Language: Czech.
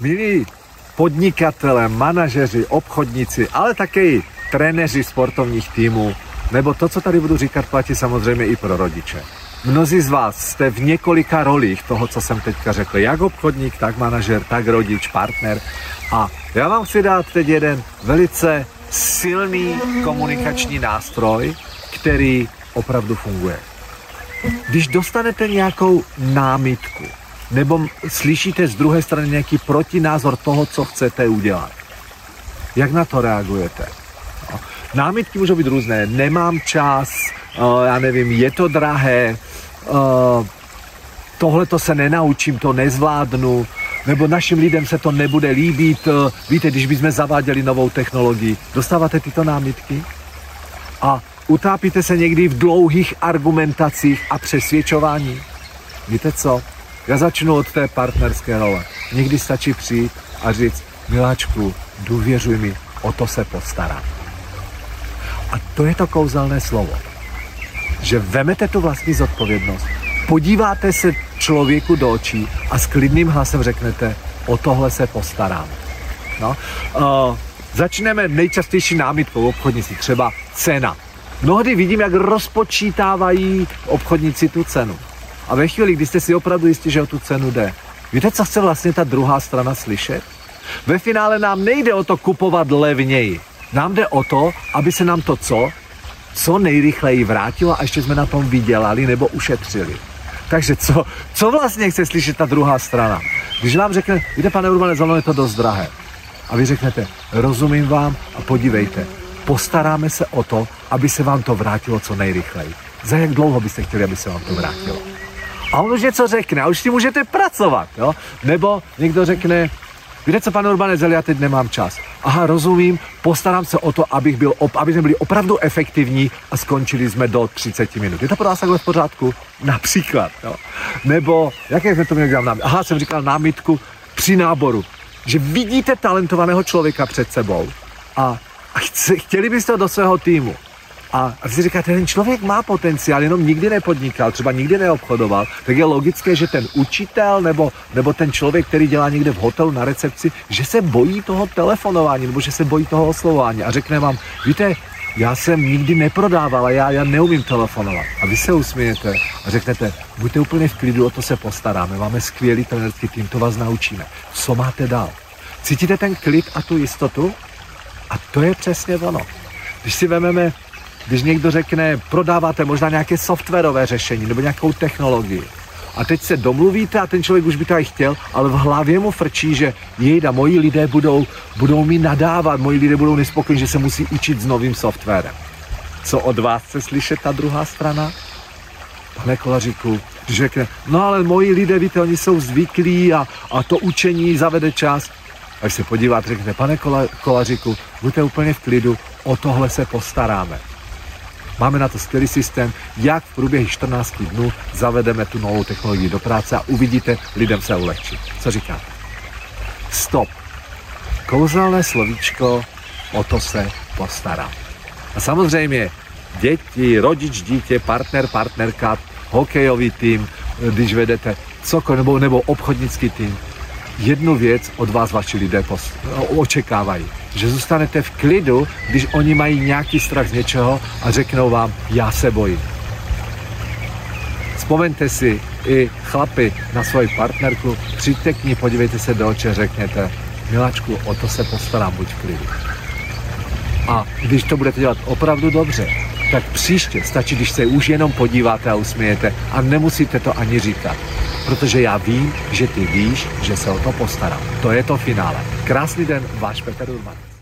milí podnikatele, manažeři, obchodníci, ale také i trenéři sportovních týmů, nebo to, co tady budu říkat, platí samozřejmě i pro rodiče. Mnozí z vás jste v několika rolích toho, co jsem teďka řekl, jak obchodník, tak manažer, tak rodič, partner. A já vám chci dát teď jeden velice silný komunikační nástroj, který opravdu funguje. Když dostanete nějakou námitku, nebo slyšíte z druhé strany nějaký protinázor toho, co chcete udělat, jak na to reagujete? No, námitky můžou být různé. Nemám čas, eh, já nevím, je to drahé, eh, tohle to se nenaučím, to nezvládnu, nebo našim lidem se to nebude líbit. Eh, víte, když bychom zaváděli novou technologii, dostáváte tyto námitky? A utápíte se někdy v dlouhých argumentacích a přesvědčování? Víte co? Já začnu od té partnerské role. Někdy stačí přijít a říct, miláčku, důvěřuj mi, o to se postarám. A to je to kouzelné slovo. Že vemete tu vlastní zodpovědnost, podíváte se člověku do očí a s klidným hlasem řeknete, o tohle se postarám. No, uh, začneme nejčastější námitkou obchodníci, třeba cena. Mnohdy vidím, jak rozpočítávají obchodníci tu cenu. A ve chvíli, kdy jste si opravdu jistí, že o tu cenu jde, víte, co chce vlastně ta druhá strana slyšet? Ve finále nám nejde o to kupovat levněji. Nám jde o to, aby se nám to co? Co nejrychleji vrátilo a ještě jsme na tom vydělali nebo ušetřili. Takže co, co vlastně chce slyšet ta druhá strana? Když vám řekne, víte, pane Urbane, za je to dost drahé. A vy řeknete, rozumím vám a podívejte, postaráme se o to, aby se vám to vrátilo co nejrychleji. Za jak dlouho byste chtěli, aby se vám to vrátilo? A on už něco řekne a už si můžete pracovat, jo? Nebo někdo řekne, Víte co, pane Urbane Zeli, já teď nemám čas. Aha, rozumím, postarám se o to, abych byl, op, aby jsme byli opravdu efektivní a skončili jsme do 30 minut. Je to pro vás takhle v pořádku? Například, jo. Nebo, jaké jsme to měli dělat? Aha, jsem říkal námitku při náboru. Že vidíte talentovaného člověka před sebou a, a chce, chtěli byste ho do svého týmu. A, a vy si říkáte, ten člověk má potenciál, jenom nikdy nepodnikal, třeba nikdy neobchodoval, tak je logické, že ten učitel nebo, nebo ten člověk, který dělá někde v hotelu na recepci, že se bojí toho telefonování nebo že se bojí toho oslovování a řekne vám, víte, já jsem nikdy neprodával a já, já neumím telefonovat. A vy se usmějete a řeknete, buďte úplně v klidu, o to se postaráme, máme skvělý trenerský tým, to vás naučíme. Co máte dál? Cítíte ten klid a tu jistotu? A to je přesně ono. Když si vezmeme když někdo řekne, prodáváte možná nějaké softwarové řešení nebo nějakou technologii, a teď se domluvíte a ten člověk už by to i chtěl, ale v hlavě mu frčí, že jejda, moji lidé budou, budou mi nadávat, moji lidé budou nespokojení, že se musí učit s novým softwarem. Co od vás chce slyšet ta druhá strana? Pane Kolaříku, když řekne, no ale moji lidé, víte, oni jsou zvyklí a, a to učení zavede čas. Až se podíváte, řekne, pane Kolaříku, buďte úplně v klidu, o tohle se postaráme. Máme na to skvělý systém, jak v průběhu 14 dnů zavedeme tu novou technologii do práce a uvidíte, lidem se ulehčí. Co říkáte? Stop. Kouzelné slovíčko, o to se postarám. A samozřejmě děti, rodič, dítě, partner, partnerka, hokejový tým, když vedete cokoliv, nebo, nebo obchodnický tým, jednu věc od vás vaši lidé očekávají. Že zůstanete v klidu, když oni mají nějaký strach z něčeho a řeknou vám, já se bojím. Vzpomeňte si i chlapi na svoji partnerku, přijďte k ní, podívejte se do oče, řekněte, miláčku, o to se postarám, buď v klidu. A když to budete dělat opravdu dobře, tak příště stačí, když se už jenom podíváte a usmějete a nemusíte to ani říkat. Protože já vím, že ty víš, že se o to postarám. To je to finále. Krásný den, váš Petr Urban.